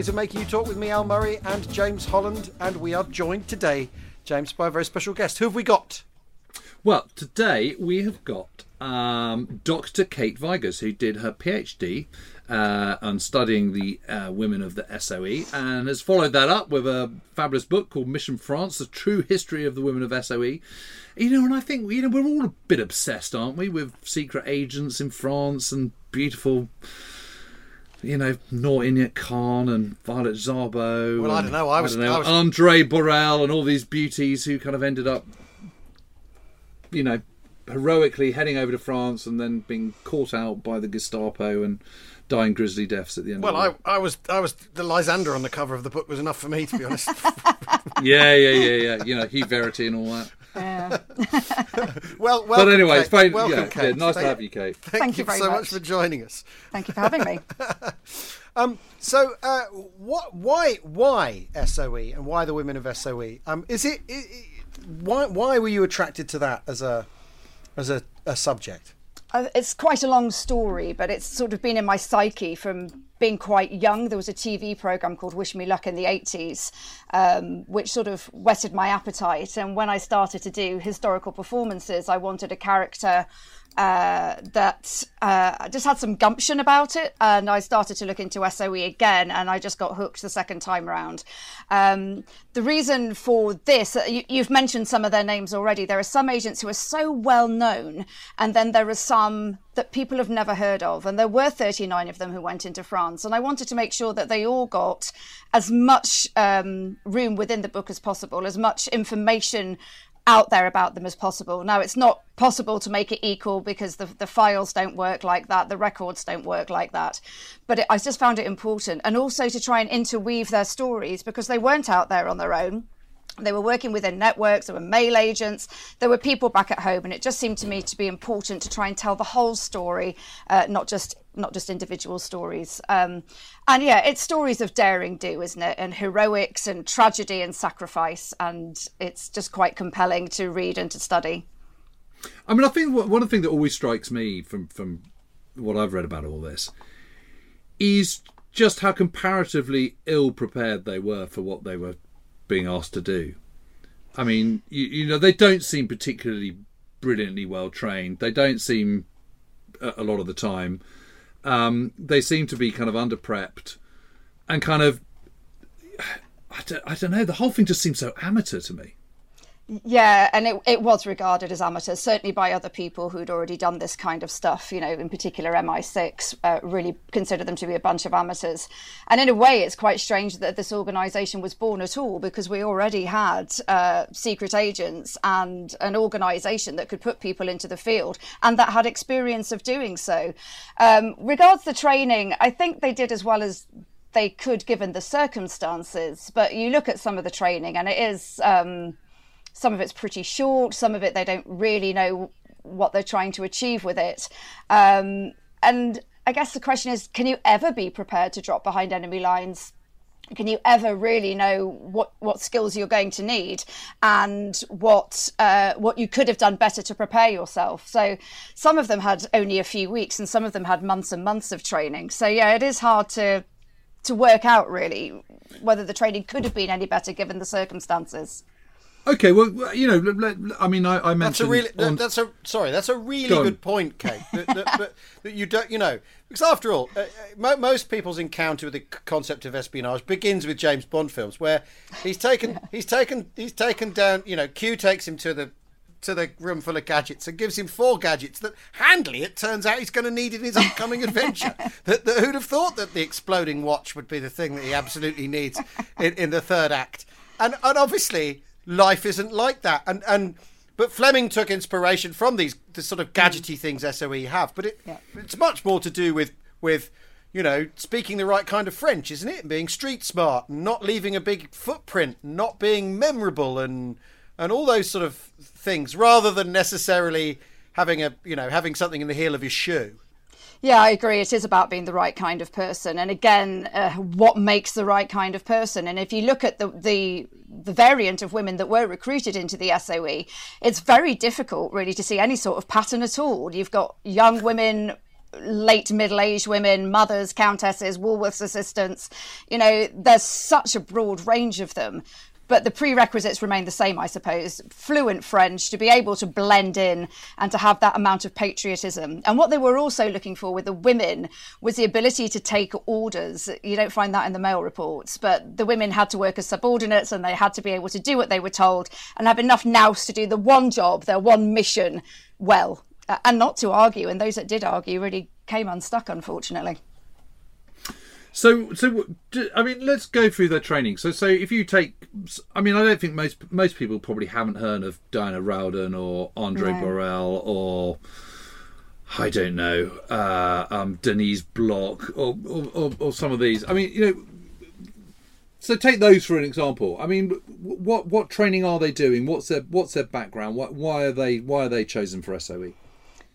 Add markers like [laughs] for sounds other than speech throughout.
Ways of Making You Talk with me, Al Murray, and James Holland, and we are joined today, James, by a very special guest. Who have we got? Well, today we have got um, Dr. Kate Vigurs, who did her PhD uh, on studying the uh, women of the SOE and has followed that up with a fabulous book called Mission France The True History of the Women of SOE. You know, and I think, you know, we're all a bit obsessed, aren't we, with secret agents in France and beautiful you know, Noor Inayat Khan and Violet Szabo. Well, I don't know, I was- I was- Andrée Borrel and all these beauties who kind of ended up, you know, heroically heading over to France and then being caught out by the Gestapo and dying grisly deaths at the end. Well, I, I was, I was the Lysander on the cover of the book was enough for me, to be honest. [laughs] yeah, yeah, yeah, yeah. You know, Hugh Verity and all that. Yeah. [laughs] well, But anyway, Kate. it's fine. Welcome, yeah, Kate. yeah, nice Thank- to have you, Kate. Thank, Thank you you very so much much. for joining us. Thank you for having me. [laughs] Um, so, uh, what, why, why SOE and why the women of SOE? Um, is it, i i why, why were you attracted to that as a, as a, a subject? Uh, it's quite a long story, but it's sort of been in my psyche from being quite young. There was a TV program called Wish Me Luck in the 80s, um, which sort of whetted my appetite. And when I started to do historical performances, I wanted a character uh, that uh, just had some gumption about it. And I started to look into SOE again, and I just got hooked the second time around. Um, the reason for this, uh, you, you've mentioned some of their names already. There are some agents who are so well known, and then there are some that people have never heard of. And there were 39 of them who went into France. And I wanted to make sure that they all got as much um, room within the book as possible, as much information out there about them as possible. Now, it's not possible to make it equal because the, the files don't work like that, the records don't work like that. But it, I just found it important. And also to try and interweave their stories because they weren't out there on their own. They were working within networks, there were mail agents, there were people back at home, and it just seemed to me to be important to try and tell the whole story, uh, not just not just individual stories. Um, and yeah, it's stories of daring do, isn't it? And heroics and tragedy and sacrifice, and it's just quite compelling to read and to study. I mean, I think one of the things that always strikes me from from what I've read about all this is just how comparatively ill prepared they were for what they were being asked to do. I mean, you, you know, they don't seem particularly brilliantly well trained. They don't seem a, lot of the time. Um, they seem to be kind of under prepped and kind of. I don't, I don't know. The whole thing just seems so amateur to me. Yeah, and it, it was regarded as amateurs, certainly by other people who'd already done this kind of stuff. You know, in particular, MI6 uh, really considered them to be a bunch of amateurs. And in a way, it's quite strange that this organisation was born at all because we already had uh, secret agents and an organisation that could put people into the field and that had experience of doing so. Um, regards the training, I think they did as well as they could given the circumstances. But you look at some of the training, and it is. Um, some of it's pretty short some of it they don't really know what they're trying to achieve with it um, and i guess the question is can you ever be prepared to drop behind enemy lines can you ever really know what, what skills you're going to need and what uh, what you could have done better to prepare yourself? So some of them had only a few weeks, and some of them had months and months of training. So yeah, it is hard to to work out really whether the training could have been any better given the circumstances. Okay, well, you know, let- let- I mean, I, I mentioned That's a really on- that's a sorry. That's a really Go on. good point, Kate. that, that, that, that you don't, you know, because after all, uh, uh, mo- most people's encounter with the concept of espionage begins with James Bond films, where he's taken, he's taken, he's taken down. You know, Q takes him to the to the room full of gadgets and gives him four gadgets that handily it turns out he's going to need in his upcoming adventure. [laughs] that, that who'd have thought that the exploding watch would be the thing that he absolutely needs in, in the third act? And and obviously life isn't like that. And and but Fleming took inspiration from these the sort of gadgety things SOE have, but it Yeah. it's much more to do with with you know speaking the right kind of French, isn't it? And being street smart, and not leaving a big footprint, not being memorable, and and all those sort of things, rather than necessarily having a you know having something in the heel of your shoe. Yeah, I agree. It is about being the right kind of person, and again, uh, what makes the right kind of person? And if you look at the the the variant of women that were recruited into the SOE, it's very difficult, really, to see any sort of pattern at all. You've got young women. Late middle aged women, mothers, countesses, Woolworths assistants. You know, there's such a broad range of them but the prerequisites remain the same, I suppose. Fluent French, to be able to blend in and to have that amount of patriotism. And what they were also looking for with the women was the ability to take orders. You don't find that in the male reports, but the women had to work as subordinates and they had to be able to do what they were told and have enough nous to do the one job, their one mission well, uh, and not to argue. And those that did argue really came unstuck, unfortunately. So, so I mean, let's go through their training. So, so if you take, I mean, I don't think most most people probably haven't heard of Diana Rowden or Andrée No. Borrel or I don't know, uh, um, Denise Bloch or, or, or, or some of these. I mean, you know. So take those for an example. I mean, what what training are they doing? What's their what's their background? What, why are they why are they chosen for? SOE?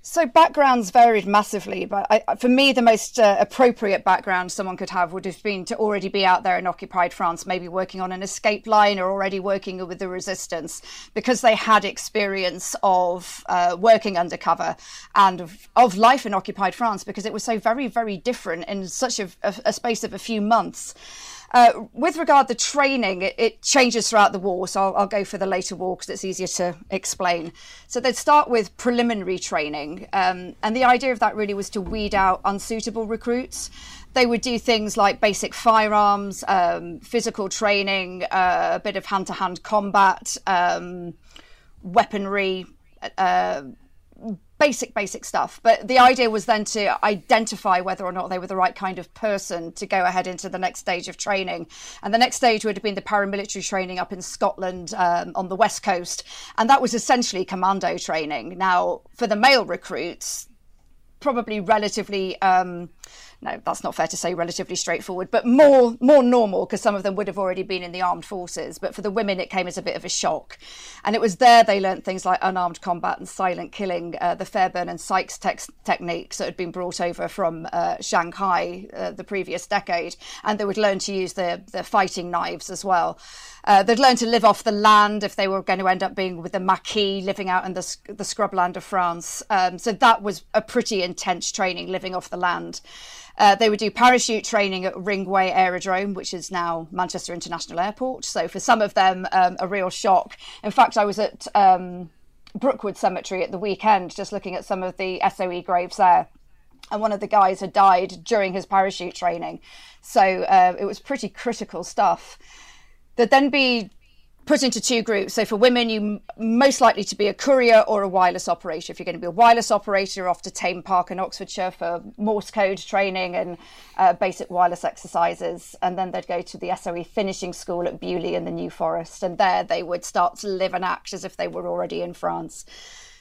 So backgrounds varied massively, but I, for me, the most uh, appropriate background someone could have would have been to already be out there in occupied France, maybe working on an escape line or already working with the resistance, because they had experience of uh, working undercover and of, of life in occupied France, because it was so very, very different in such a, a, a space of a few months. Uh, with regard to training, it, it changes throughout the war. So I'll, I'll go for the later war because it's easier to explain. So they'd start with preliminary training, um, and the idea of that really was to weed out unsuitable recruits. They would do things like basic firearms, um, physical training, uh, a bit of hand-to-hand combat, um, weaponry. Uh, basic basic stuff. But the idea was then to identify whether or not they were the right kind of person to go ahead into the next stage of training. And the next stage would have been the paramilitary training up in scotland um, on the west coast. And that was essentially commando training. Now for the male recruits probably relatively um, no that's not fair to say relatively straightforward but more more normal because some of them would have already been in the armed forces but for the women it came as a bit of a shock and it was there they learnt things like unarmed combat and silent killing uh, the Fairbairn and sykes techniques that had been brought over from uh, shanghai uh, the previous decade and they would learn to use the, the fighting knives as well uh, they'd learn to live off the land if they were going to end up being with the Maquis, living out in the, the scrubland of France. Um, so that was a pretty intense training, living off the land. Uh, they would do parachute training at Ringway Aerodrome, which is now Manchester International Airport. So for some of them, um, a real shock. In fact, I was at um, Brookwood Cemetery at the weekend, just looking at some of the SOE graves there. And one of the guys had died during his parachute training. So uh, it was pretty critical stuff. There'd then be put into two groups. So for women, you most likely to be a courier or a wireless operator. If you're going to be a wireless operator, you're off to Thame Park in Oxfordshire for Morse code training and uh, basic wireless exercises. And then they'd go to the SOE finishing school at Beaulieu in the New Forest. And there they would start to live and act as if they were already in France.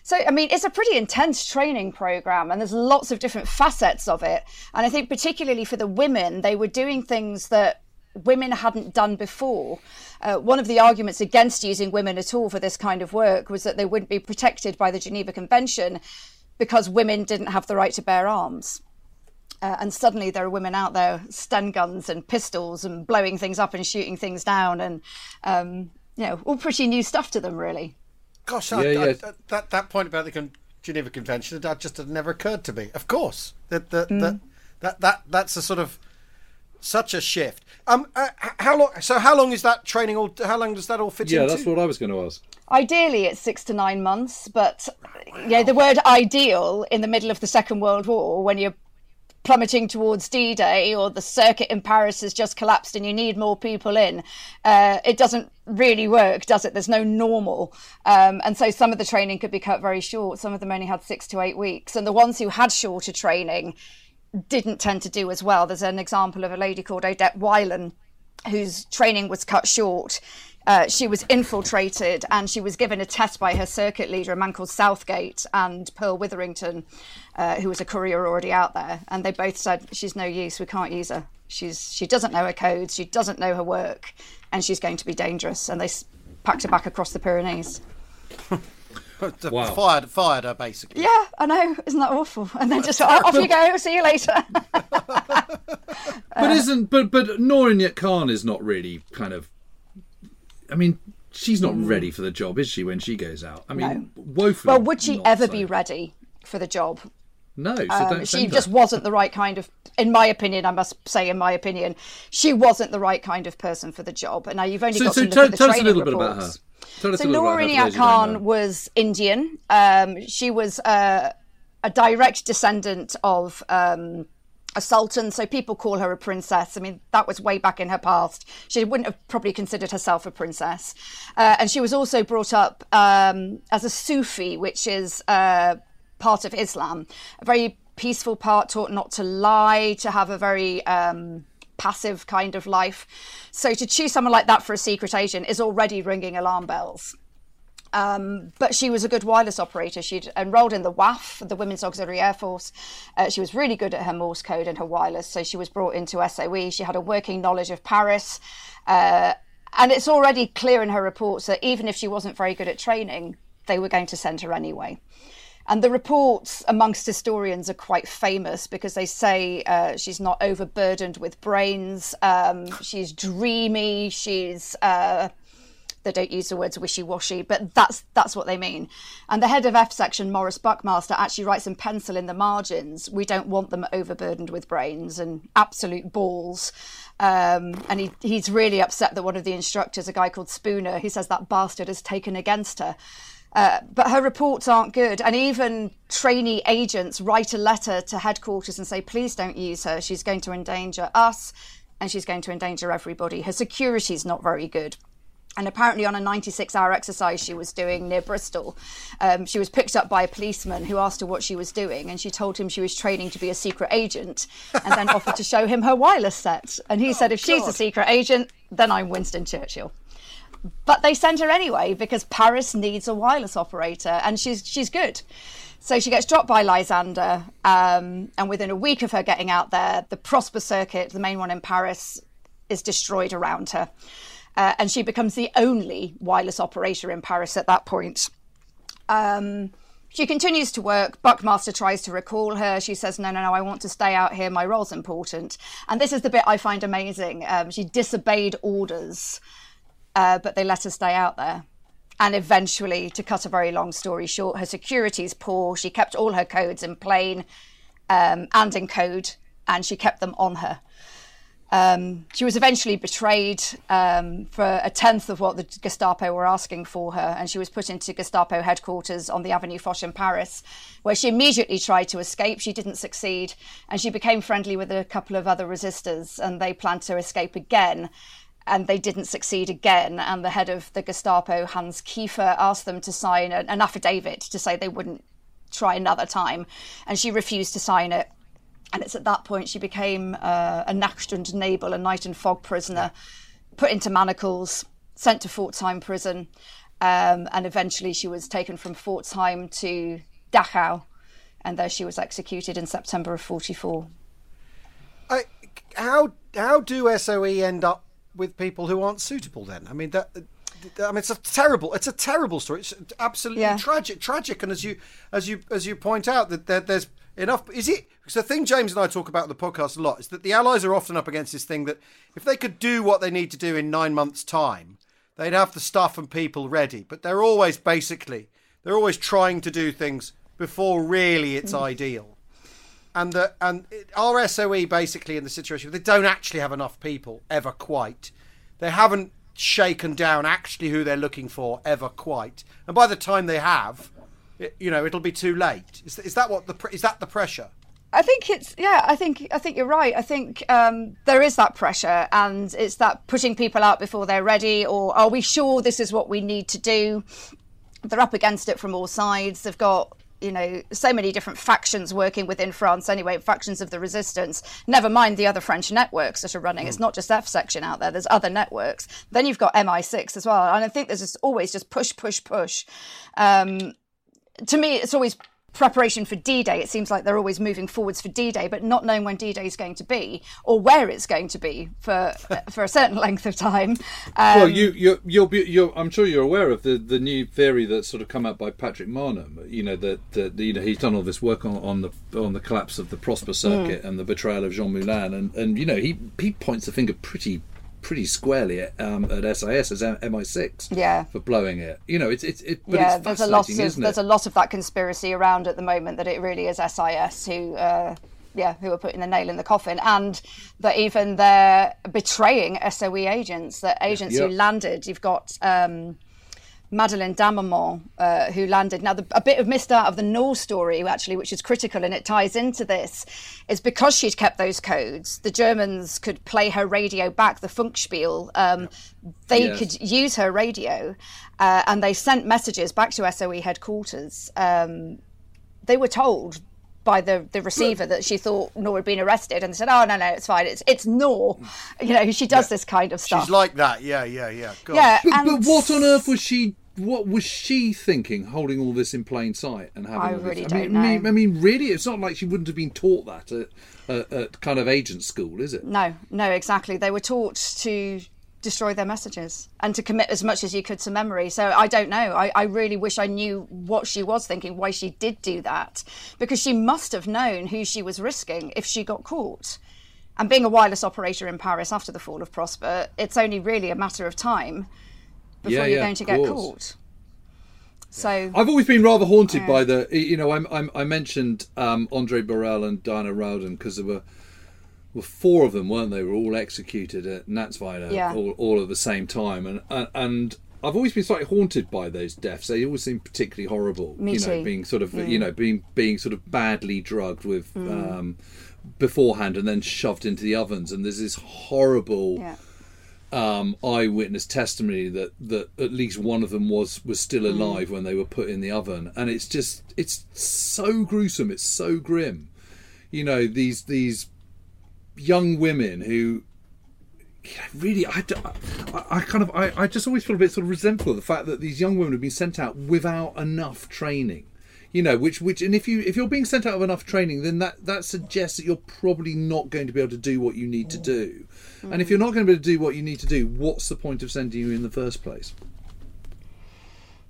So, I mean, it's a pretty intense training program, and there's lots of different facets of it. And I think, particularly for the women, they were doing things that women hadn't done before. Uh, one of the arguments against using women at all for this kind of work was that they wouldn't be protected by the Geneva Convention because women didn't have the right to bear arms. Uh, and suddenly there are women out there, stun guns and pistols, and blowing things up and shooting things down, and um, you know, all pretty new stuff to them, really. Gosh, I, Yeah, I- yeah. that, that that point about the Con- Geneva Convention that just had never occurred to me. Of course, that that that, that that that's a sort of such a shift. Um, uh, how long? So how long is that training? All how long does that all fit in? Yeah, into? that's what I was going to ask. Ideally, it's six to nine months, but yeah, the word ideal in the middle of the Second World War, when you're plummeting towards D-Day or the circuit in Paris has just collapsed and you need more people in, uh, it doesn't really work, does it? There's no normal, um, and so some of the training could be cut very short. Some of them only had six to eight weeks, and the ones who had shorter training didn't tend to do as well. There's an example of a lady called Odette Wilen whose training was cut short. uh, she was infiltrated and she was given a test by her circuit leader, a man called Southgate, and Pearl Witherington, uh, who was a courier already out there. And they both said, She's no use, we can't use her. She's, she doesn't know her codes, she doesn't know her work, and she's going to be dangerous. And they packed her back across the Pyrenees. [laughs] Wow. Fired, fired her basically. Yeah, I know. Isn't that awful? And then just off you go. See you later. [laughs] But isn't but but Norin Khan is not really kind of. I mean, she's not ready for the job, is she? When she goes out, I mean, woefully. well, would she not ever so. be ready for the job? No, so Um, don't she just her. wasn't the right kind of, in my opinion, I must say, in my opinion, she wasn't the right kind of person for the job. And now you've only So, got so to look tell, at the tell us a training little bit about her. Tell So a little Noor about her. for Inayat those who don't know. Khan was Indian. Um, she was uh, a direct descendant of um, a sultan, so people call her a princess. I mean, that was way back in her past. She wouldn't have probably considered herself a princess. Uh, and she was also brought up um, as a Sufi, which is uh, part of Islam, a very peaceful part, taught not to lie, to have a very um, passive kind of life. So to choose someone like that for a secret agent is already ringing alarm bells. Um, but she was a good wireless operator. She'd enrolled in the WAAF, the Women's Auxiliary Air Force. Uh, she was really good at her Morse code and her wireless, so she was brought into SOE. She had a working knowledge of Paris. Uh, and it's already clear in her reports that even if she wasn't very good at training, they were going to send her anyway. And the reports amongst historians are quite famous because they say uh, she's not overburdened with brains, um, she's dreamy, she's. Uh, they don't use the words wishy-washy, but that's that's what they mean. And the head of F section, Maurice Buckmaster, actually writes in pencil in the margins, "We don't want them overburdened with brains and absolute balls." Um, and he, he's really upset that one of the instructors, a guy called Spooner, he says that bastard has taken against her. Uh, but her reports aren't good, and even trainee agents write a letter to headquarters and say, "Please don't use her. She's going to endanger us, and she's going to endanger everybody. Her security's not very good." And apparently, on a 96 hour exercise she was doing near Bristol, um, she was picked up by a policeman who asked her what she was doing. And she told him she was training to be a secret agent and then offered to show him her wireless set. And he [laughs] said, if she's a secret agent, then I'm Winston Churchill. But they sent her anyway because Paris needs a wireless operator and she's, she's good. So she gets dropped by Lysander. Um, and within a week of her getting out there, the Prosper Circuit, the main one in Paris, is destroyed around her. Uh, and she becomes the only wireless operator in Paris at that point. Um, she continues to work. Buckmaster tries to recall her. She says, No, no, no, I want to stay out here. My role's important. And this is the bit I find amazing. Um, she disobeyed orders, uh, but they let her stay out there. And eventually, to cut a very long story short, her security's poor. She kept all her codes in plain um, and in code, and she kept them on her. Um, she was eventually betrayed um, for a tenth of what the Gestapo were asking for her, and she was put into Gestapo headquarters on the Avenue Foch in Paris, where she immediately tried to escape. She didn't succeed, and she became friendly with a couple of other resistors, and they planned to escape again. And they didn't succeed again. And the head of the Gestapo, Hans Kieffer, asked them to sign an, an affidavit to say they wouldn't try another time. And she refused to sign it. And it's at that point she became uh, a Nacht und Nebel, a night and fog prisoner, put into manacles, sent to Pforzheim prison, um, and eventually she was taken from Pforzheim to Dachau, and there she was executed in September of 44. I, how how do SOE end up with people who aren't suitable? Then I mean that. I mean, it's a terrible. It's a terrible story. It's absolutely Yeah. tragic, tragic. And as you, as you, as you point out, that there, there's enough. Is it? Because the thing James and I talk about in the podcast a lot is that the Allies are often up against this thing that if they could do what they need to do in nine months' time, they'd have the stuff and people ready. But they're always basically they're always trying to do things before really it's mm. ideal and the and it, our SOE basically in the situation they don't actually have enough people ever quite. They haven't shaken down actually who they're looking for ever quite. And by the time they have, it, you know, it'll be too late. Is, is that what the is that the pressure? I think it's yeah. I think I think you're right. I think um, there is that pressure, and it's that putting people out before they're ready, or are we sure this is what we need to do? They're up against it from all sides. They've got you know, so many different factions working within France anyway, factions of the resistance. Never mind the other French networks that are running. Mm. It's not just F section out there. There's other networks. Then you've got MI6 as well. And I think there's just always just push, push, push. Um, to me, it's always preparation for D-Day. It seems like they're always moving forwards for D-Day, but not knowing when D-Day is going to be or where it's going to be for for a certain length of time. Um, well, you you you'll be you're, I'm sure you're aware of the, the new theory that's sort of come out by Patrick Marnham. You know that, that you know he's done all this work on, on the on the collapse of the Prosper circuit mm. and the betrayal of Jean Moulin, and and you know he he points the finger pretty pretty squarely at, um, at SIS as MI6 yeah. for blowing it. You know, it's it's it, but yeah, it's there's a lot of there's a lot of that conspiracy around at the moment that it really is SIS who. Uh, yeah, who are putting the nail in the coffin, and that even they're betraying SOE agents, that agents who landed. You've got um, Madeleine Damerment, uh, who landed. Now, the, a bit of missed out of the Noor story, actually, which is critical and it ties into this, is because she'd kept those codes, the Germans could play her radio back, the Funkspiel. Um, they yes. could use her radio, uh, and they sent messages back to SOE headquarters. Um, they were told by the, the receiver that she thought Noor had been arrested and said, "Oh no, no, it's fine. It's it's Noor." You know, she does yeah. this kind of stuff. She's like that. Yeah, yeah, yeah. God. Yeah, but, and... but, what on earth was she what was she thinking, holding all this in plain sight and having? I all really this? don't I mean, know. I mean, I mean, really, it's not like she wouldn't have been taught that at, at, at, kind of agent school, is it? No, no, exactly. They were taught to destroy their messages and to commit as much as you could to memory. So I don't know. I, I really wish I knew what she was thinking, why she did do that, because she must have known who she was risking if she got caught. And being a wireless operator in Paris after the fall of Prosper, it's only really a matter of time before yeah, you're yeah, going to get course. caught. So I've always been rather haunted yeah. by the, you know, I'm, I'm, i mentioned um, Andrée Borrel and Diana Rowden because there were were four of them, weren't they? Were all executed at Natzweiler yeah. all, all at the same time, and, and and I've always been slightly haunted by those deaths. They always seem particularly horrible. Me you know, too. being sort of mm. you know being being sort of badly drugged with mm. um, beforehand and then shoved into the ovens, and there's this horrible. Yeah um, eyewitness testimony that, that at least one of them was was still mm. alive mm. when they were put in the oven, and it's just it's so gruesome, it's so grim. You know these these young women who really I, I, kind of I, I just always feel a bit sort of resentful of the fact that these young women have been sent out without enough training you know which which and if you if you're being sent out of enough training then that that suggests that you're probably not going to be able to do what you need to do. And if you're not going to be able to do what you need to do what's the point of sending you in the first place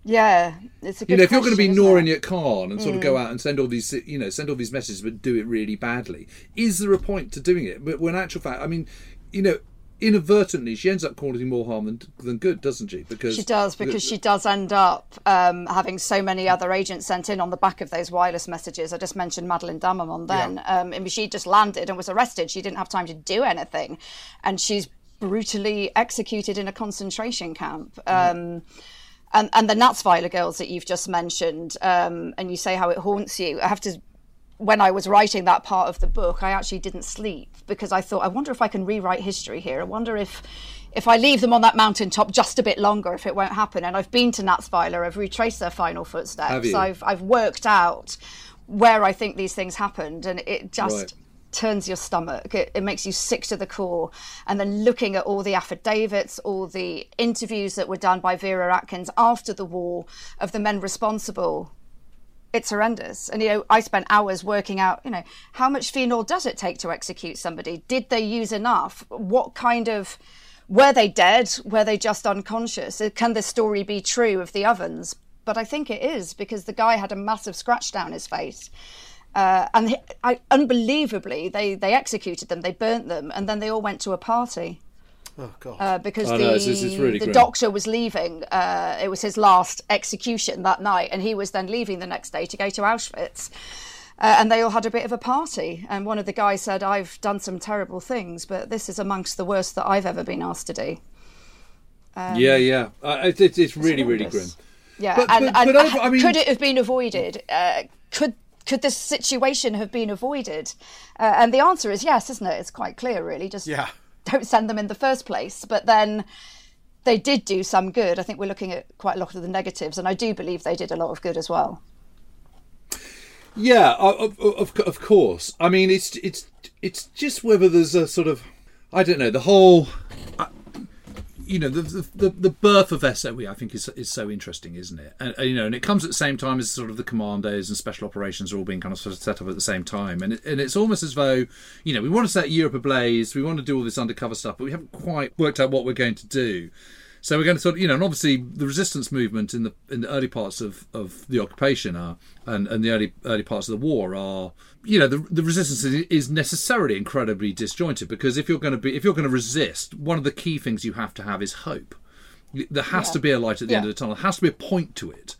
yeah, it's a you know if you're going to be Noor Khan and sort mm. of go mm. out and send all these you know send all these messages but do it really badly, is there a point to doing it? But when actual fact, I mean, you know, inadvertently she ends up causing more harm than, than good, doesn't she? Because she does, because she does end up um, having so many other agents sent in on the back of those wireless messages. I just mentioned Madeleine Damerment then. Yeah. Um, and she just landed and was arrested. She didn't have time to do anything, and she's brutally executed in a concentration camp. Um, and, and the Natzweiler girls that you've just mentioned, um, and you say how it haunts you. I have to when I was writing that part of the book, I actually didn't sleep because I thought, I wonder if I can rewrite history here. I wonder if if I leave them on that mountaintop just a bit longer, if it won't happen. And I've been to Natzweiler, I've retraced their final footsteps. I've I've worked out where I think these things happened, and it just right. Turns your stomach. It, it makes you sick to the core. And then looking at all the affidavits, all the interviews that were done by Vera Atkins after the war of the men responsible it's horrendous. And you know, I spent hours working out, you know, how much phenol does it take to execute somebody? Did they use enough? What kind of were they dead? Were they just unconscious? Uh, can the story be true of the ovens? But I think it is because the guy had a massive scratch down his face. Uh, and he, I, unbelievably, they, they executed them, they burnt them, and then they all went to a party. Oh God! Uh, because the, really the doctor was leaving. Uh, it was his last execution that night, and he was then leaving the next day to go to Auschwitz. Uh, and they all had a bit of a party. And one of the guys said, "I've done some terrible things, but this is amongst the worst that I've ever been asked to do." Um, yeah, yeah, uh, it, it, it's really, really grim. Yeah, but, and, but, but I mean... could it have been avoided? Uh, could could this situation have been avoided? Uh, and the answer is yes, isn't it? It's quite clear, really. Just yeah don't send them in the first place. But then they did do some good. I think we're looking at quite a lot of the negatives, and I do believe they did a lot of good as well. Yeah, of, of, of course. I mean, it's it's it's just whether there's a sort of I don't know the whole. You know the, the the birth of SOE I think is is so interesting, isn't it? And, you know, and it comes at the same time as sort of the commandos and special operations are all being kind of set up at the same time, and it, and it's almost as though you know we want to set Europe ablaze, we want to do all this undercover stuff, but we haven't quite worked out what we're going to do. So we're going to sort of, you know, and obviously the resistance movement in the in the early parts of, of the occupation are and, and the early early parts of the war are, you know, the the resistance is necessarily incredibly disjointed because if you're going to be if you're going to resist, one of the key things you have to have is hope. There has yeah. to be a light at the yeah. end of the tunnel. There has to be a point to it.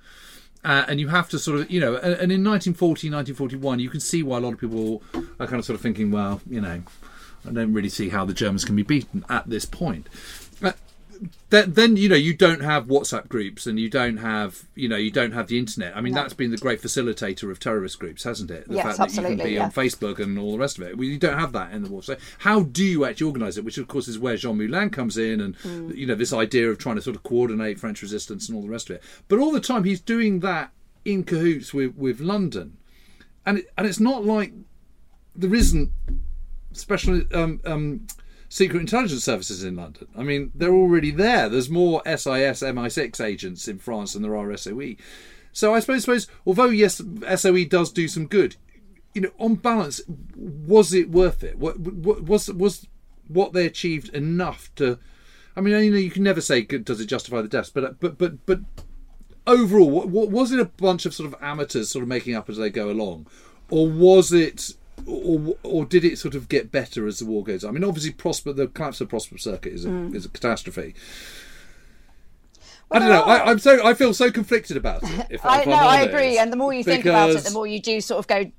Uh, and you have to sort of, you know, and, and in 1940, 1941, you can see why a lot of people are kind of sort of thinking, well, you know, I don't really see how the Germans can be beaten at this point then, then you know you don't have WhatsApp groups and you don't have you know you don't have the internet. I mean no. that's been the great facilitator of terrorist groups, hasn't it? The yes, fact that you can be yeah. on Facebook and all the rest of it. Well, you don't have that in the war. So how do you actually organise it? Which of course is where Jean Moulin comes in, and mm. you know this idea of trying to sort of coordinate French resistance and all the rest of it. But all the time he's doing that in cahoots with with London, and it, and it's not like there isn't special um, um, secret intelligence services in London. I mean, they're already there. There's more SIS, MI6 agents in France than there are SOE. So I suppose, suppose although yes, SOE does do some good, you know, on balance, was it worth it? What, was was what they achieved enough to? I mean, you know, you can never say does it justify the deaths, but but but but overall, what, what, was it a bunch of sort of amateurs sort of making up as they go along, or was it or, or did it sort of get better as the war goes on? I mean, obviously, Prosper, the collapse of the Prosper Circuit is a, mm. is a catastrophe. Well, I don't know. I, am so I feel so conflicted about it. If, [laughs] I if know, I agree. And the more you think about it, the more you do sort of go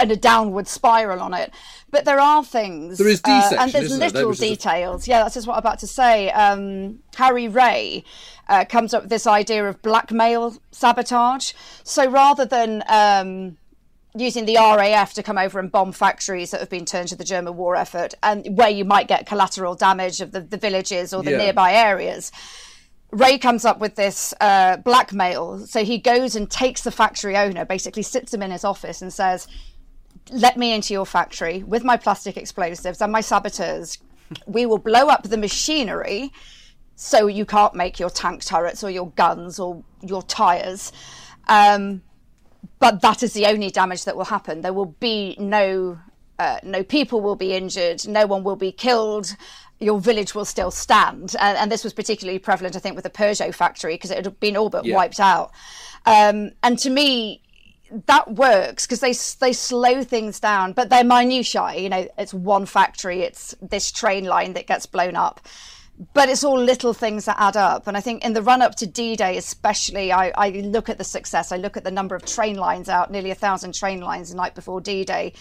in a downward spiral on it. But there are things. There is D uh, and there's little there? details. A... Yeah, that's just what I'm about to say. Um, Harry Rée uh, comes up with this idea of blackmail sabotage. So rather than um, using the RAF to come over and bomb factories that have been turned to the German war effort, and where you might get collateral damage of the, the villages or the yeah. nearby areas. Rée comes up with this uh, blackmail. So he goes and takes the factory owner, basically sits him in his office and says, Let me into your factory with my plastic explosives and my saboteurs. We will blow up the machinery so you can't make your tank turrets or your guns or your tires. Um, but that is the only damage that will happen. There will be no uh, no people will be injured, no one will be killed. Your village will still stand, and, and this was particularly prevalent, I think, with the Peugeot factory because it had been all but yeah. wiped out. Um, and to me, that works because they they slow things down, but they're minutiae. You know, it's one factory, it's this train line that gets blown up but it's all little things that add up. And I think in the run up to D Day, especially, I, I, look at the success. I look at the number of train lines out, nearly a thousand train lines the night before D Day.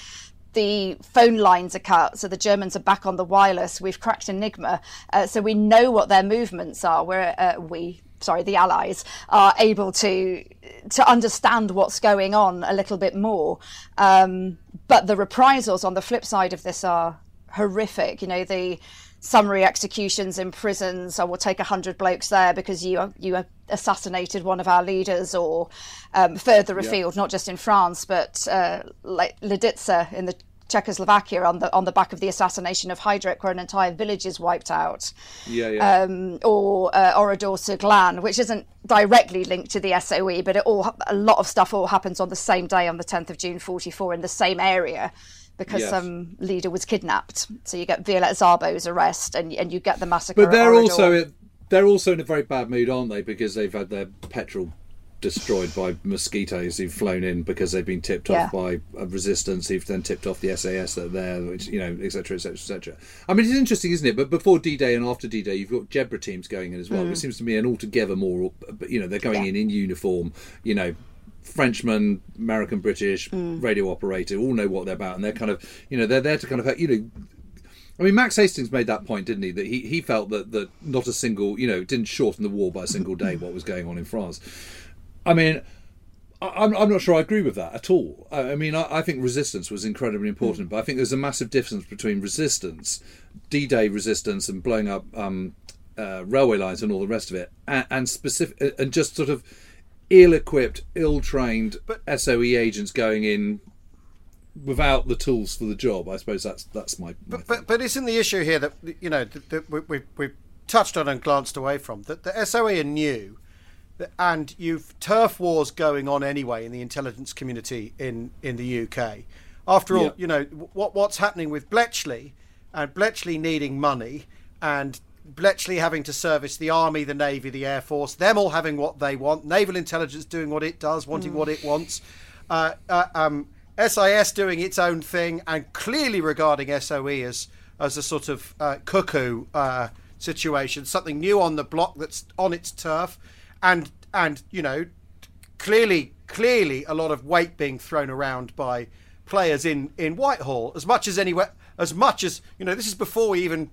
The phone lines are cut, so the Germans are back on the wireless. We've cracked Enigma, uh, so we know what their movements are. Uh, we, sorry, the Allies are able to to understand what's going on a little bit more. Um, but the reprisals on the flip side of this are horrific. You know the summary executions in prisons. I will take a hundred blokes there because you you assassinated one of our leaders, or um, further afield, not just in France, but uh, like Lidice in the Czechoslovakia on the on the back of the assassination of Heydrich, where an entire village is wiped out. Yeah, yeah. Um, or uh, Oradour sur Glane, which isn't directly linked to the SOE, but it all a lot of stuff all happens on the same day on the 10th of June 44 in the same area because yes. some leader was kidnapped. So you get Violette Szabó's arrest, and and you get the massacre. But they're also they're also in a very bad mood, aren't they? Because they've had their petrol destroyed by mosquitoes who've flown in because they've been tipped yeah. off by a resistance who've then tipped off the SAS that are there, which you know, etc., etc., etc. I mean, it's interesting, isn't it? But before D-Day and after D-Day, you've got Jedburgh teams going in as well. Mm. It seems to me an altogether more, you know, they're going yeah. in in uniform, you know, Frenchman, American, British, mm. radio operator, all know what they're about, and they're kind of, you know, they're there to kind of, you know. I mean, Max Hastings made that point, didn't he? That he, he felt that, that not a single, you know, didn't shorten the war by a single day [laughs] what was going on in France. I mean, I'm, I'm not sure I agree with that at all. I, mean, I, I, think resistance was incredibly important, mm. but I think there's a massive difference between resistance, D Day resistance, and blowing up um, uh, railway lines and all the rest of it, and, and specific, and just sort of ill-equipped, ill-trained SOE agents going in without the tools for the job. I suppose that's that's my. my But, but but isn't the issue here that you know that, that we, we we touched on and glanced away from that the SOE are new, and you've turf wars going on anyway in the intelligence community in in the UK. After all, Yeah. you know what what's happening with Bletchley, and Bletchley needing money, and Bletchley having to service the army, the navy, the air force, them all having what they want, naval intelligence doing what it does, wanting what it wants. Uh, uh, um, SIS doing its own thing and clearly regarding SOE as as a sort of uh, cuckoo uh, situation, something new on the block that's on its turf, and and you know clearly clearly a lot of weight being thrown around by players in in Whitehall as much as anywhere as much as you know this is before we even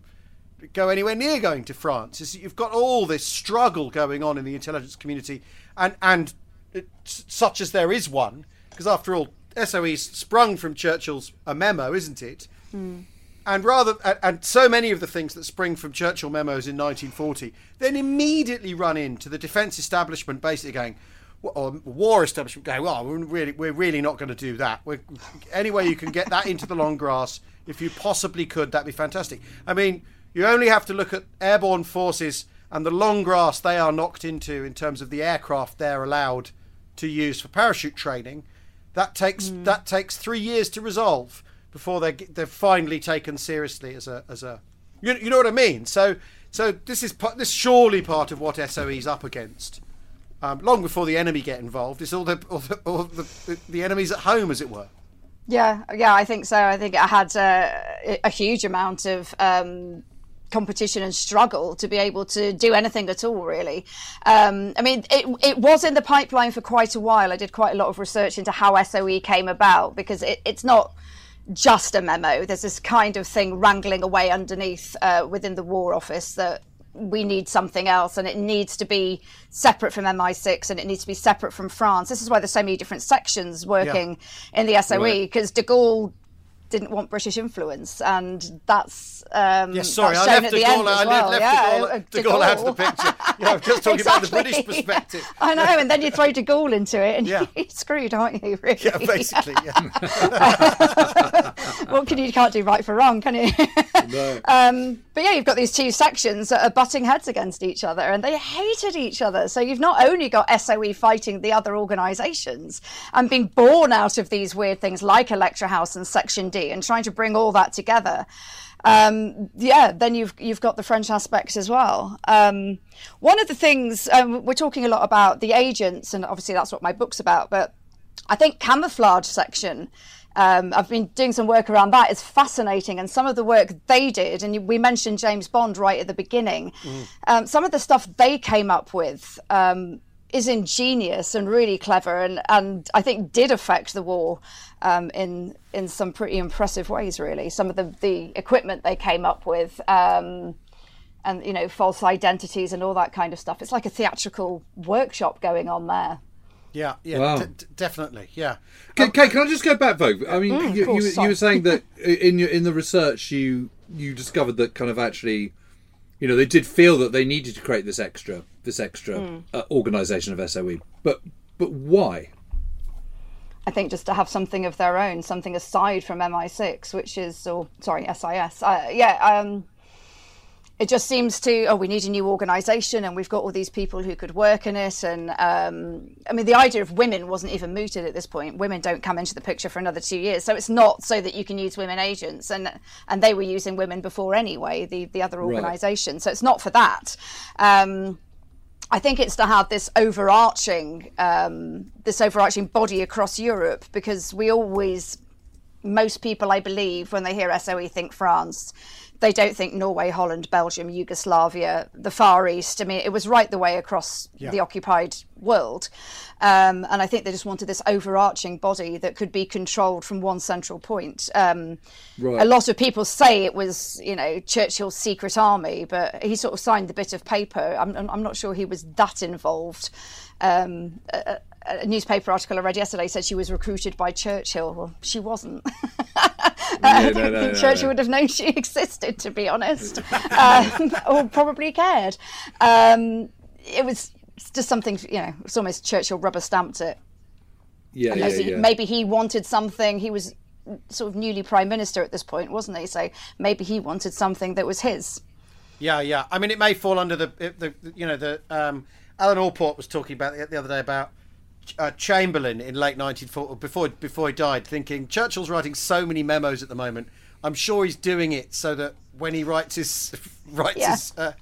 go anywhere near going to France. Is that you've got all this struggle going on in the intelligence community and and it, such as there is one because after all SOE sprung from Churchill's a memo isn't it? Hmm. And rather and, and so many of the things that spring from Churchill memos in 1940 then immediately run into the defence establishment basically going or war establishment going well we're really we're really not going to do that. We're, any way you can get that into the long grass if you possibly could that'd be fantastic. I mean you only have to look at airborne forces and the long grass they are knocked into in terms of the aircraft they're allowed to use for parachute training that takes that takes three years to resolve before they they're finally taken seriously as a as a you, you know what I mean. So so this is this surely part of what SOE's up against. Um, long before the enemy get involved, it's all the all the, all the, the, enemies at home, as it were. Yeah, yeah, I think so. I think it had uh, a huge amount of um, competition and struggle to be able to do anything at all, really. Um, I mean, it, it was in the pipeline for quite a while. I did quite a lot of research into how SOE came about because it, it's not just a memo. There's this kind of thing wrangling away underneath uh, within the War Office that we need something else and it needs to be separate from MI6 and it needs to be separate from France. This is why there's so many different sections working in the SOE Right. because de Gaulle didn't want British influence and that's um Yes, sorry, that's I shown left at the as I well. left yeah, De Gaulle, De Gaulle out of the picture. Yeah, I'm just talking about the [laughs] British perspective. [laughs] I know, and then you throw de Gaulle into it and Yeah. [laughs] you're screwed, aren't you? Really? Yeah, basically. Yeah. what can you, you can't do right for wrong, can you? No. [laughs] Um, but yeah, you've got these two sections that are butting heads against each other, and they hated each other. So you've not only got SOE fighting the other organisations and being born out of these weird things like Electra House and Section D, and trying to bring all that together. Um, yeah, then you've you've got the French aspect as well. Um, one of the things um, we're talking a lot about the agents, and obviously that's what my book's about, but I think camouflage section. Um, I've been doing some work around that. It's fascinating, and some of the work they did, and we mentioned James Bond right at the beginning. Um, some of the stuff they came up with um, is ingenious and really clever, and, and I think did affect the war um, in in some pretty impressive ways. Really, some of the the equipment they came up with. Um, and you know false identities and all that kind of stuff. It's like a theatrical workshop going on there. Yeah, yeah, Wow. d- d- definitely. Yeah. Kate, Kate, can I just go back, Vogue? I mean, you, Mm, course, you, you were saying that [laughs] in your in the research you you discovered that kind of actually, you know, they did feel that they needed to create this extra this extra Mm. uh, organisation of SOE, but but why? I think just to have something of their own, something aside from MI6, which is, or sorry, SIS. Uh, yeah, um, it just seems to, oh, we need a new organisation and we've got all these people who could work in it. And um, I mean, the idea of women wasn't even mooted at this point. Women don't come into the picture for another two years. So it's not so that you can use women agents. And and they were using women before anyway, the, the other organisation. So it's not for that. Um, I think it's to have this overarching um, this overarching body across Europe because we always most people I believe when they hear SOE think France they don't think Norway, Holland, Belgium, Yugoslavia, the Far East. I mean, it was right the way across the occupied world. Um, and I think they just wanted this overarching body that could be controlled from one central point. Um, Right. A lot of people say it was, you know, Churchill's secret army, but he sort of signed the bit of paper. I'm, I'm not sure he was that involved. Um, a, a a newspaper article I read yesterday said she was recruited by Churchill. Well, she wasn't. [laughs] I no, don't think no, Churchill no. would have known she [laughs] existed, to be honest, um, [laughs] or probably cared. Um, it was just something you know. It's almost Churchill rubber stamped it. Yeah, yeah, maybe, yeah. maybe he wanted something. He was sort of newly prime minister at this point, wasn't he? So maybe he wanted something that was his. Yeah, yeah. I mean, it may fall under the the, the you know the um, Alan Allport was talking about the, the other day about uh, Chamberlain in late 1940 before before he died, thinking Churchill's writing so many memos at the moment. I'm sure he's doing it so that when he writes his [laughs] writes Yeah. his uh,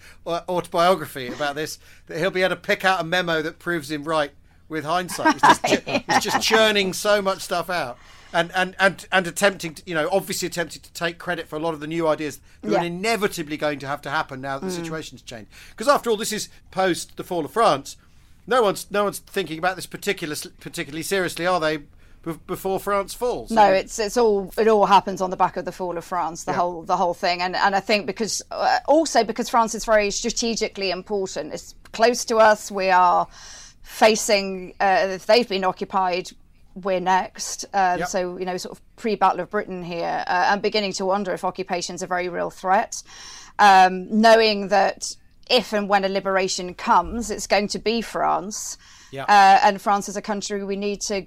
autobiography about this, that he'll be able to pick out a memo that proves him right with hindsight. He's just, [laughs] ch- he's just churning so much stuff out. And, and, and, and attempting to, you know, obviously attempting to take credit for a lot of the new ideas that Yeah. are inevitably going to have to happen now that the situation's changed. Because after all, this is post the fall of France. No one's no one's thinking about this particular particularly seriously, are they? be- Before France falls. No, it's it's all it all happens on the back of the fall of France, the Yeah. whole the whole thing, and and I think because uh, also because France is very strategically important. It's close to us. We are facing uh, if they've been occupied. We're next, um, Yep. so you know, sort of pre-Battle of Britain here. Uh, I'm beginning to wonder if occupation's a very real threat, um, knowing that if and when a liberation comes, it's going to be France, Yeah. uh, and France is a country we need to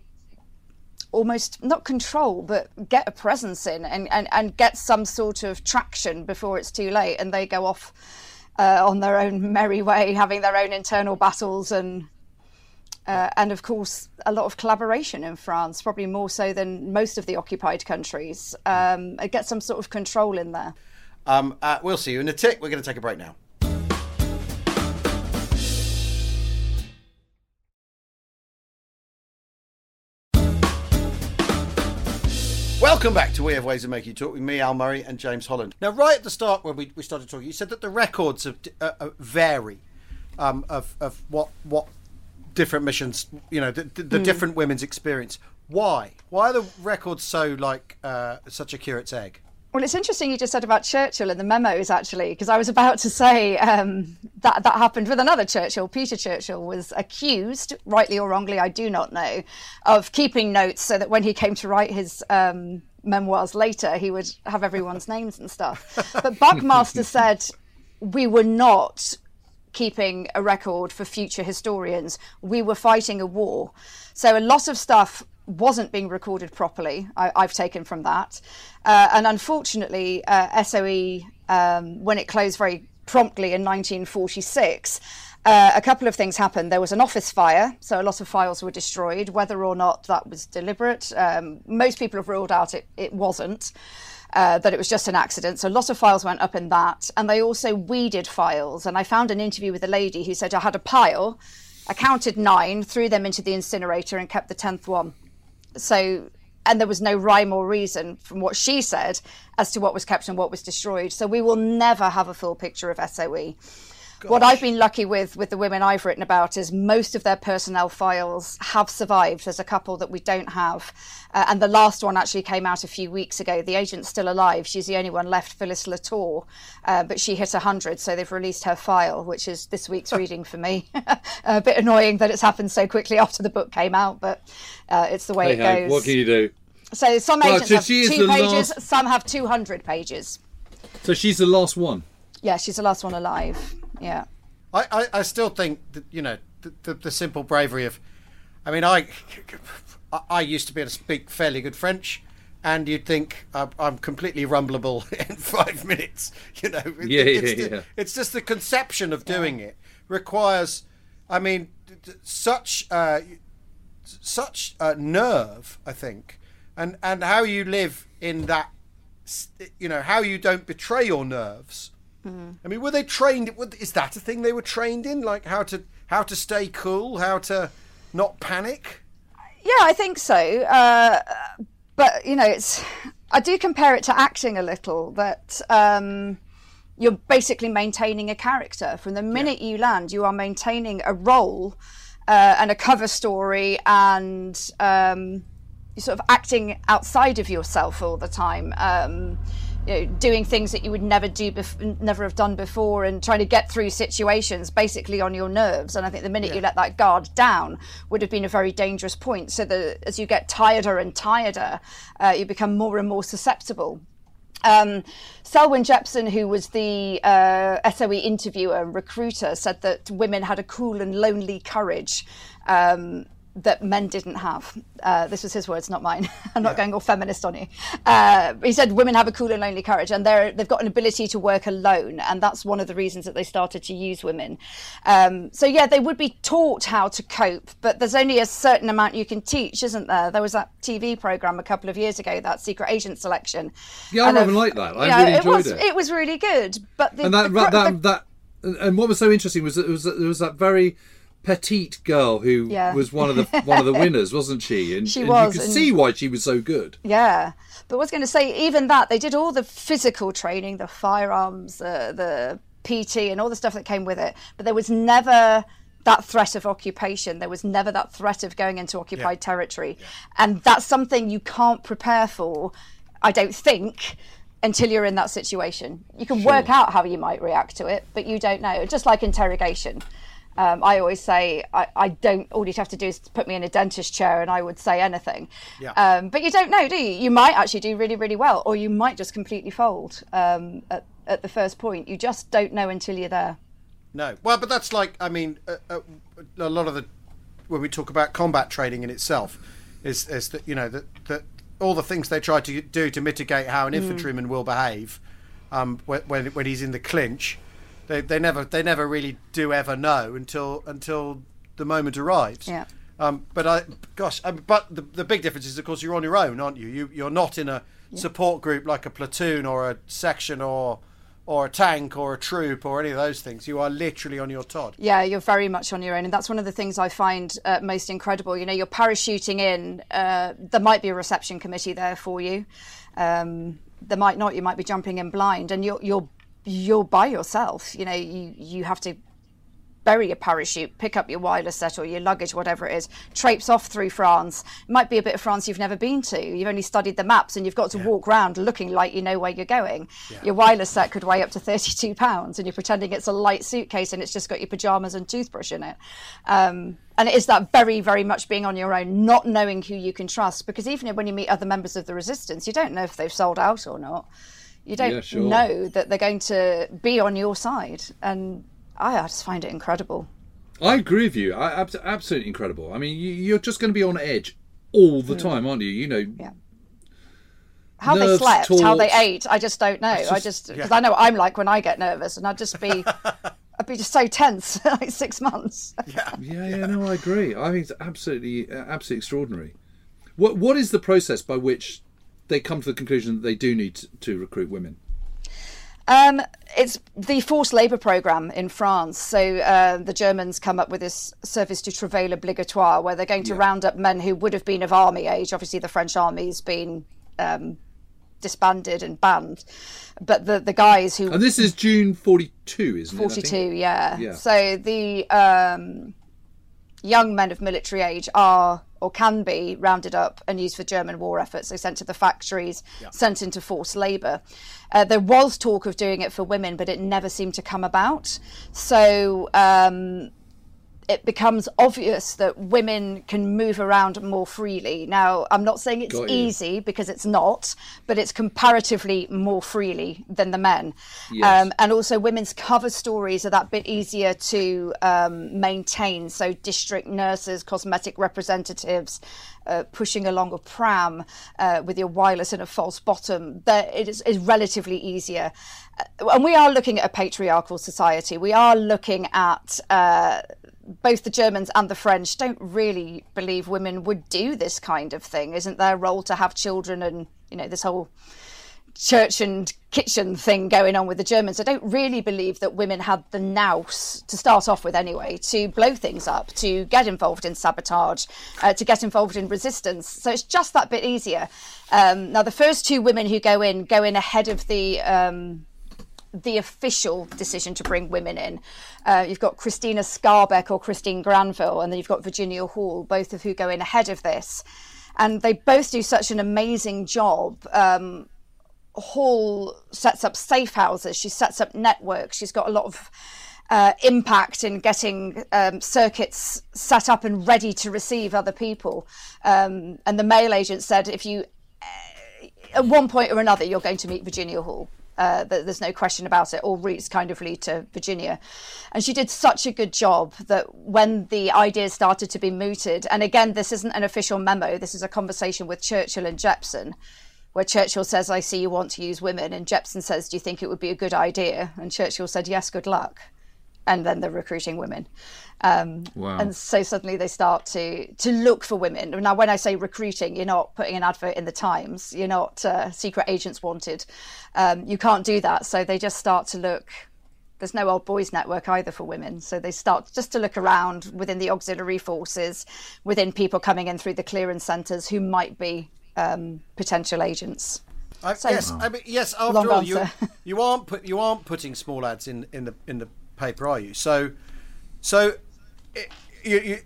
almost not control but get a presence in and, and, and get some sort of traction before it's too late and they go off uh, on their own merry way having their own internal battles and uh, and of course a lot of collaboration in France probably more so than most of the occupied countries um, get some sort of control in there Um, uh, we'll see you in a tick. We're going to take a break now. Welcome back to We Have Ways of Making You Talk with me, Al Murray, and James Holland. Now, right at the start when we, we started talking, you said that the records of, uh, uh, vary um, of, of what what different missions, you know, the, the, the different women's experience. Why? Why are the records so like uh, such a curate's egg? Well, it's interesting you just said about Churchill and the memos, actually, because I was about to say um, that that happened with another Churchill. Peter Churchill was accused, rightly or wrongly, I do not know, of keeping notes so that when he came to write his um, memoirs later, he would have everyone's names and stuff. But Buckmaster [laughs] said we were not keeping a record for future historians. We were fighting a war. So a lot of stuff wasn't being recorded properly. I, I've taken from that. Uh, and unfortunately, uh, SOE, um, when it closed very promptly in 1946, uh, a couple of things happened. There was an office fire, so a lot of files were destroyed. Whether or not that was deliberate, um, most people have ruled out it, it wasn't uh, that it was just an accident. So a lot of files went up in that. And they also weeded files. And I found an interview with a lady who said, I had a pile, I counted nine, threw them into the incinerator, and kept the 10th one. So, and there was no rhyme or reason from what she said as to what was kept and what was destroyed. So we will never have a full picture of SOE. What I've been lucky with with the women I've written about is most of their personnel files have survived. There's a couple that we don't have, uh, and the last one actually came out a few weeks ago. The agent's still alive. She's the only one left, Phyllis Latour, uh, but she hit 100, so they've released her file, which is this week's [laughs] reading for me. [laughs] a bit annoying that it's happened so quickly after the book came out, but uh, it's the way Hey, it goes. what can you do? So some Well, agents so have two pages, last- some have 200 pages. So she's the last one. Yeah, she's the last one alive. Yeah. I, I, I still think that you know the, the, the simple bravery of, I mean I, [laughs] I- I used to be able to speak fairly good French, and you'd think I'm, I'm completely rumbleable [laughs] in five minutes. You know, It- Yeah, it's, yeah, the- yeah. it's just the conception of doing it requires, I mean, d- d- such uh, such uh, nerve. I think, and and how you live in that, you know, how you don't betray your nerves. I mean, were they trained? Is that a thing they were trained in? Like how to how to stay cool, how to not panic? Yeah, I think so. Uh, but you know, it's I do compare it to acting a little. That um, you're basically maintaining a character from the minute you land. You are maintaining a role uh, and a cover story, and um, you're sort of acting outside of yourself all the time. Um, you know, doing things that you would never do, bef- never have done before, and trying to get through situations basically on your nerves. And I think the minute you let that guard down would have been a very dangerous point. So that as you get tireder and tireder, uh, you become more and more susceptible. Um, Selwyn Jepson, who was the uh, SOE interviewer and recruiter, said that women had a cool and lonely courage. Um, that men didn't have. Uh, this was his words, not mine. [laughs] I'm not yeah. going all feminist on you. Uh, he said women have a cool and lonely courage, and they they've got an ability to work alone, and that's one of the reasons that they started to use women. Um, so yeah, they would be taught how to cope, but there's only a certain amount you can teach, isn't there? There was that TV program a couple of years ago, that Secret Agent Selection. Yeah, I rather like that. I yeah, really enjoyed it. Was, it. it was really good, but the, and that, the, that, that, that and what was so interesting was that it was, it was that very petite girl who yeah. was one of the one of the [laughs] winners, wasn't she? And, she and was. You could see why she was so good. Yeah, but I was going to say even that they did all the physical training, the firearms, uh, the PT, and all the stuff that came with it, but there was never that threat of occupation. There was never that threat of going into occupied yeah. territory, yeah. and that's something you can't prepare for. I don't think until you're in that situation. You can sure. work out how you might react to it, but you don't know. Just like interrogation. Um, I always say I, I, don't. All you'd have to do is put me in a dentist chair, and I would say anything. Yeah. Um, but you don't know, do you? You might actually do really, really well, or you might just completely fold um, at, at the first point. You just don't know until you're there. No, well, but that's like I mean, uh, uh, a lot of the when we talk about combat training in itself is is that you know that that all the things they try to do to mitigate how an mm. infantryman will behave um, when when he's in the clinch they, they never they never really do ever know until until the moment arrives. Yeah. Um, but I, gosh, um, but the, the big difference is, of course, you're on your own, aren't you? You you're not in a yeah. support group like a platoon or a section or or a tank or a troop or any of those things. You are literally on your Todd. Yeah, you're very much on your own. And that's one of the things I find uh, most incredible. You know, you're parachuting in, uh, there might be a reception committee there for you. Um, there might not. You might be jumping in blind, and you're, you're you're by yourself. You know, you you have to bury your parachute, pick up your wireless set or your luggage, whatever it is, traipse off through France. It might be a bit of France you've never been to. You've only studied the maps and you've got to yeah. walk around looking like you know where you're going. Yeah. Your wireless set could weigh up to 32 pounds and you're pretending it's a light suitcase and it's just got your pajamas and toothbrush in it. Um, and it is that very, very much being on your own, not knowing who you can trust. Because even when you meet other members of the resistance, you don't know if they've sold out or not you don't yeah, sure. know that they're going to be on your side and i just find it incredible i agree with you I, absolutely incredible i mean you, are just going to be on edge all the mm. time aren't you you know yeah how they slept, how they ate, I just don't know. I just because yeah. I know what I'm like when I get nervous, and I'd just be, [laughs] I'd be just so tense, [laughs] like six months. Yeah, yeah, yeah. No, I agree. I think it's absolutely, absolutely extraordinary. What What is the process by which they come to the conclusion that they do need to recruit women? Um, it's the forced labour programme in France. So uh, the Germans come up with this service du travail obligatoire, where they're going to yeah. round up men who would have been of army age. Obviously, the French army's been um, disbanded and banned, but the the guys who and this is June forty two, isn't 42, it? Forty two, yeah. yeah. So the um, young men of military age are or can be rounded up and used for German war efforts. So sent to the factories, yeah. sent into forced labour. Uh, there was talk of doing it for women, but it never seemed to come about. So um, it becomes obvious that women can move around more freely. Now, I'm not saying it's easy because it's not, but it's comparatively more freely than the men. Yes. Um, and also, women's cover stories are that bit easier to um, maintain. So, district nurses, cosmetic representatives, uh, pushing along a pram uh, with your wireless and a false bottom, that it is, is relatively easier. Uh, and we are looking at a patriarchal society. We are looking at uh, both the Germans and the French don't really believe women would do this kind of thing. Isn't their role to have children and, you know, this whole church and kitchen thing going on with the Germans. I don't really believe that women had the nous to start off with anyway to blow things up, to get involved in sabotage, uh, to get involved in resistance. So it's just that bit easier. Um, now the first two women who go in go in ahead of the um, the official decision to bring women in. Uh, you've got Krystyna Skarbek or Christine Granville, and then you've got Virginia Hall, both of who go in ahead of this. And they both do such an amazing job. Um, Hall sets up safe houses, she sets up networks, she's got a lot of uh, impact in getting um, circuits set up and ready to receive other people. Um, and the male agent said if you at one point or another, you're going to meet Virginia Hall. Uh, there's no question about it. All routes kind of lead to Virginia. And she did such a good job that when the ideas started to be mooted, and again, this isn't an official memo, this is a conversation with Churchill and Jepson, where Churchill says, I see you want to use women. And Jepson says, Do you think it would be a good idea? And Churchill said, Yes, good luck. And then they're recruiting women. Um, wow. And so suddenly they start to to look for women. Now, when I say recruiting, you're not putting an advert in the Times. You're not uh, secret agents wanted. Um, you can't do that. So they just start to look. There's no old boys network either for women, so they start just to look around within the auxiliary forces, within people coming in through the clearance centres who might be um, potential agents. I, so, yes, I mean, yes. After all, you [laughs] you aren't put you aren't putting small ads in in the in the paper, are you? So, so you, you,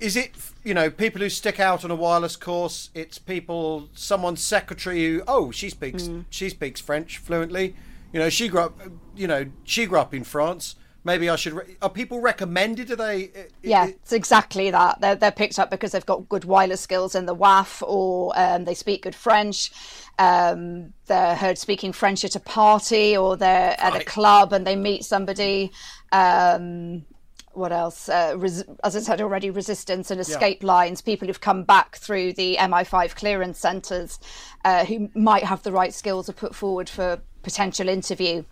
is it you know people who stick out on a wireless course? It's people, someone's secretary who oh she speaks mm. she speaks French fluently. You know she grew up you know she grew up in France. Maybe I should. Re- are people recommended? Are they? Yeah, it's exactly that. They're they're picked up because they've got good wireless skills in the WAAF, or um, they speak good French. Um, they're heard speaking French at a party, or they're at a club and they meet somebody. Um, what else? Uh, res- as I said already, resistance and escape yeah. lines. People who've come back through the MI5 clearance centres, uh, who might have the right skills to put forward for potential interview.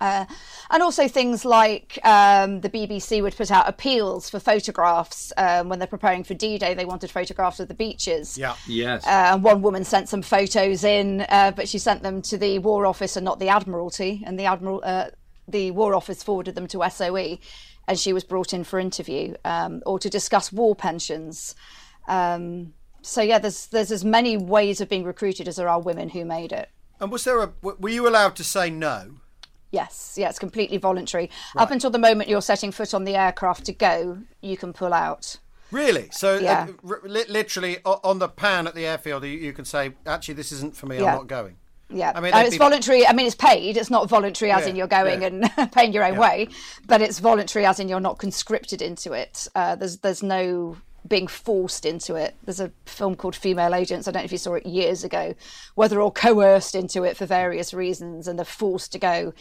Uh, and also things like um, the BBC would put out appeals for photographs um, when they're preparing for D-Day. They wanted photographs of the beaches. Yeah. Yes. Uh, one woman sent some photos in, uh, but she sent them to the War Office and not the Admiralty, and the Admiral, uh, the War Office forwarded them to SOE and she was brought in for interview um, or to discuss war pensions. Um, so yeah, there's there's as many ways of being recruited as there are women who made it. And was there a were you allowed to say no? Yes, yeah, it's completely voluntary. Right. Up until the moment you're setting foot on the aircraft to go, you can pull out. Really? So, uh, yeah. uh, r- literally on the pan at the airfield, you, you can say, actually, this isn't for me. Yeah. I'm not going. Yeah, I mean, uh, it's be... voluntary. I mean, it's paid. It's not voluntary as yeah, in you're going yeah. and [laughs] paying your own yeah. way, but it's voluntary as in you're not conscripted into it. Uh, there's there's no being forced into it. There's a film called Female Agents. I don't know if you saw it years ago, where they're all coerced into it for various reasons and they're forced to go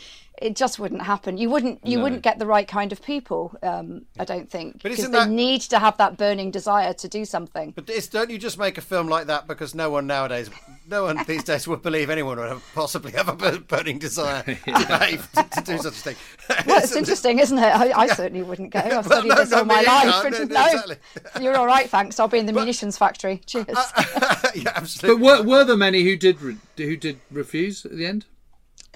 it just wouldn't happen. You wouldn't you no. wouldn't get the right kind of people. Um, I don't think but because they that... need to have that burning desire to do something. But don't you just make a film like that because no one nowadays, no one [laughs] these days would believe anyone would have possibly have a burning desire [laughs] to, behave, to, to, do such a thing. Well, it's interesting, isn't it? I, I certainly wouldn't go. [laughs] I've studied well, no, this all my life. No, no, exactly. you're all right, thanks. I'll be in the but, munitions factory. Cheers. Uh, yeah, absolutely. But were, were there many who did re- who did refuse at the end?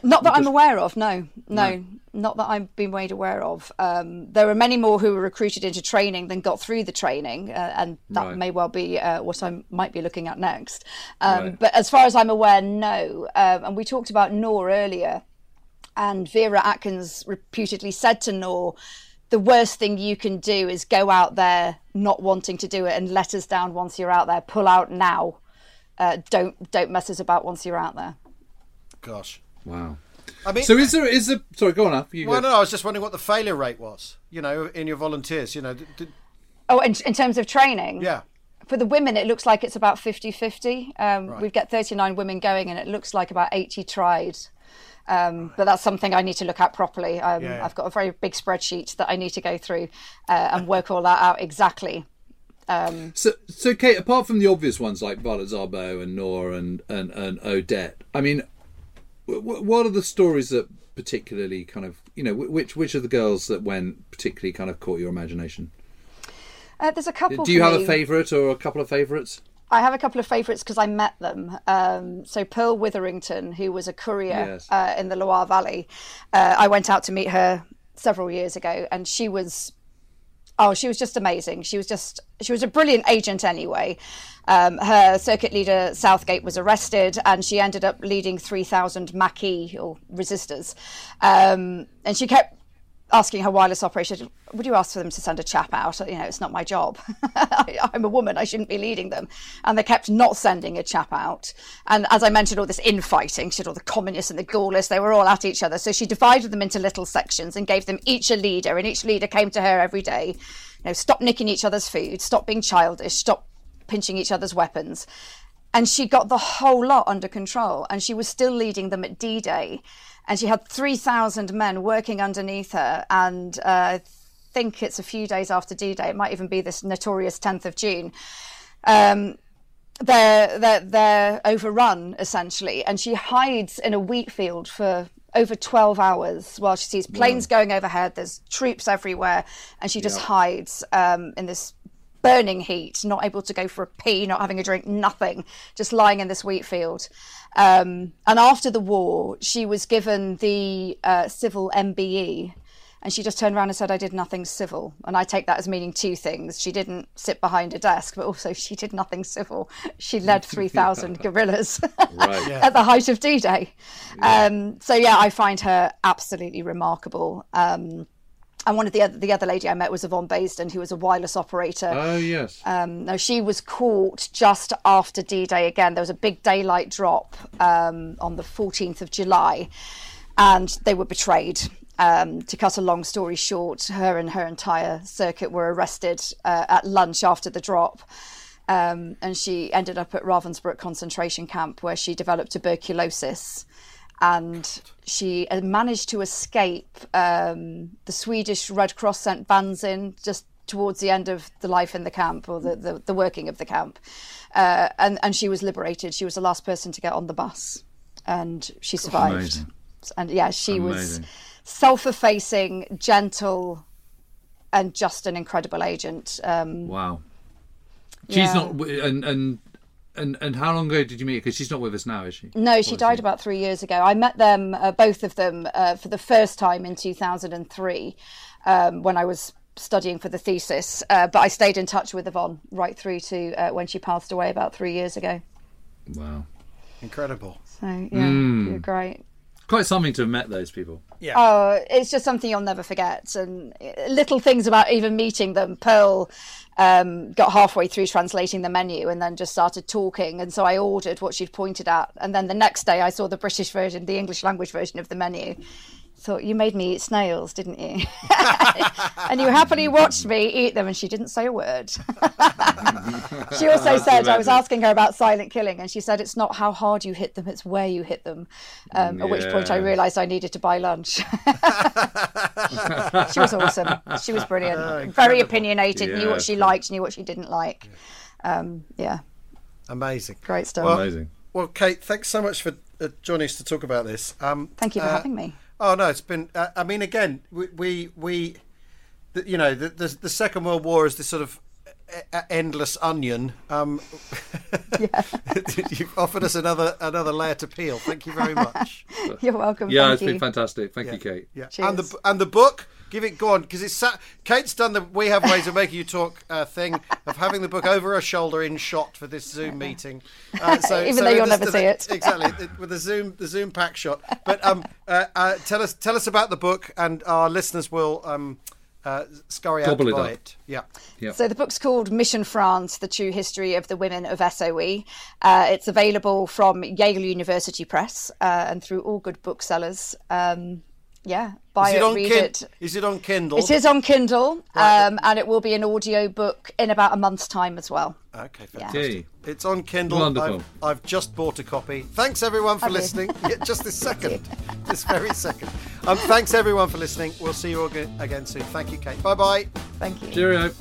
Not that I'm aware of. No, no, no, not that I've been made aware of. Um, there are many more who were recruited into training than got through the training, uh, and that right. may well be uh, what I might be looking at next. Um, right. But as far as I'm aware, no. Um, and we talked about Noor earlier, and Vera Atkins reputedly said to Noor, "The worst thing you can do is go out there not wanting to do it and let us down once you're out there. Pull out now. Uh, don't don't mess us about once you're out there." Gosh. Wow. I mean, so is there is there? Sorry, go on up. You well, go. no, I was just wondering what the failure rate was. You know, in your volunteers. You know. Did... Oh, in, in terms of training. Yeah. For the women, it looks like it's about 50-50. Um, right. We've got 39 women going, and it looks like about 80 tried. Um, but that's something I need to look at properly. Um, yeah, yeah. I've got a very big spreadsheet that I need to go through uh, and work all that out exactly. Um, so, so Kate, apart from the obvious ones like Violet Szabo and Noor and, and, and Odette, I mean, what are the stories that particularly kind of you know which which of the girls that went particularly kind of caught your imagination? Uh, there's a couple. Do you have me. a favourite or a couple of favourites? I have a couple of favourites because I met them. Um, so Pearl Witherington, who was a courier yes. uh, in the Loire Valley, uh, I went out to meet her several years ago, and she was oh, she was just amazing. She was just she was a brilliant agent anyway. Um, her circuit leader Southgate was arrested, and she ended up leading three thousand Maquis or resistors, um, and she kept asking her wireless operator, would you ask for them to send a chap out? You know, it's not my job. [laughs] I'm a woman. I shouldn't be leading them. And they kept not sending a chap out. And as I mentioned, all this infighting, she had all the communists and the Gaullists, they were all at each other. So she divided them into little sections and gave them each a leader. And each leader came to her every day, you know, stop nicking each other's food, stop being childish, stop pinching each other's weapons. and she got the whole lot under control and she was still leading them at d-day. And she had 3000 men working underneath her and uh, i think it's a few days after d-day it might even be this notorious 10th of june um, they're, they're, they're overrun essentially. And she hides in a wheat field for over 12 hours while she sees planes wow. going overhead. There's troops everywhere. And she just hides um, in this burning heat, not able to go for a pee, not having a drink, nothing, just lying in this wheat field. Um, and after the war, she was given the uh, civil MBE. And she just turned around and said, I did nothing civil. And I take that as meaning two things. She didn't sit behind a desk, but also she did nothing civil. She led [laughs] 3,000 guerrillas [laughs] right, yeah. at the height of D Day. Yeah. Um, so, yeah, I find her absolutely remarkable. Um, and one of the other, the other lady I met was Yvonne Baseden, who was a wireless operator. Oh yes. Um, now she was caught just after D-Day. Again, there was a big daylight drop um, on the 14th of July, and they were betrayed. Um, to cut a long story short, her and her entire circuit were arrested uh, at lunch after the drop. Um, and she ended up at Ravensbrück concentration camp where she developed tuberculosis and she managed to escape. Um, the Swedish Red Cross sent vans in just towards the end of the life in the camp or the, the, the working of the camp. Uh, and, and she was liberated. She was the last person to get on the bus and she survived. Amazing. And yeah, she Amazing. was self effacing, gentle, and just an incredible agent. Um, wow. She's yeah. not, and, and and and how long ago did you meet? Because she's not with us now, is she? No, she died she? about three years ago. I met them, uh, both of them, uh, for the first time in 2003 um, when I was studying for the thesis. Uh, but I stayed in touch with Yvonne right through to uh, when she passed away about three years ago. Wow. Incredible. So, yeah, mm. you're great. Quite something to have met those people. Yeah. Oh, it's just something you'll never forget. And uh, little things about even meeting them. Pearl um, got halfway through translating the menu and then just started talking. And so I ordered what she'd pointed at. And then the next day I saw the British version, the English language version of the menu. Thought, you made me eat snails, didn't you? [laughs] and you happily watched me eat them, and she didn't say a word. [laughs] she also said, I was asking her about silent killing, and she said, it's not how hard you hit them, it's where you hit them. Um, yeah. At which point I realised I needed to buy lunch. [laughs] she was awesome. She was brilliant. Oh, Very opinionated, yeah. knew what she liked, knew what she didn't like. Um, yeah. Amazing. Great stuff. Well, Amazing. Well, Kate, thanks so much for uh, joining us to talk about this. Um, Thank you for uh, having me. Oh no, it's been. Uh, I mean, again, we we, we the, you know, the, the, the Second World War is this sort of endless onion. Um, [laughs] you've offered us another another layer to peel. Thank you very much. [laughs] You're welcome. Yeah, Thank it's you. been fantastic. Thank yeah. you, Kate. Yeah, Cheers. and the and the book. Give it go on because it's Kate's done the we have ways of making you talk uh, thing of having the book over her shoulder in shot for this Zoom meeting. Uh, [laughs] so, even so though you'll never see it, exactly with the Zoom the Zoom pack shot. But um, uh, uh, tell us tell us about the book, and our listeners will um, uh, scurry out to buy it, it. Yeah. yeah. So the book's called Mission France: The True History of the Women of SOE. Uh, it's available from Yale University Press uh, and through all good booksellers. Um, yeah, buy is it, it read kin- it. Is it on Kindle? It is on Kindle, right. um, and it will be an audio book in about a month's time as well. Okay, fantastic. Yeah. It's on Kindle. Wonderful. I've, I've, just bought a copy. Thanks everyone for listening. [laughs] yeah, just this second, this very second. Um, thanks everyone for listening. We'll see you all again soon. Thank you, Kate. Bye bye. Thank you. Cheerio.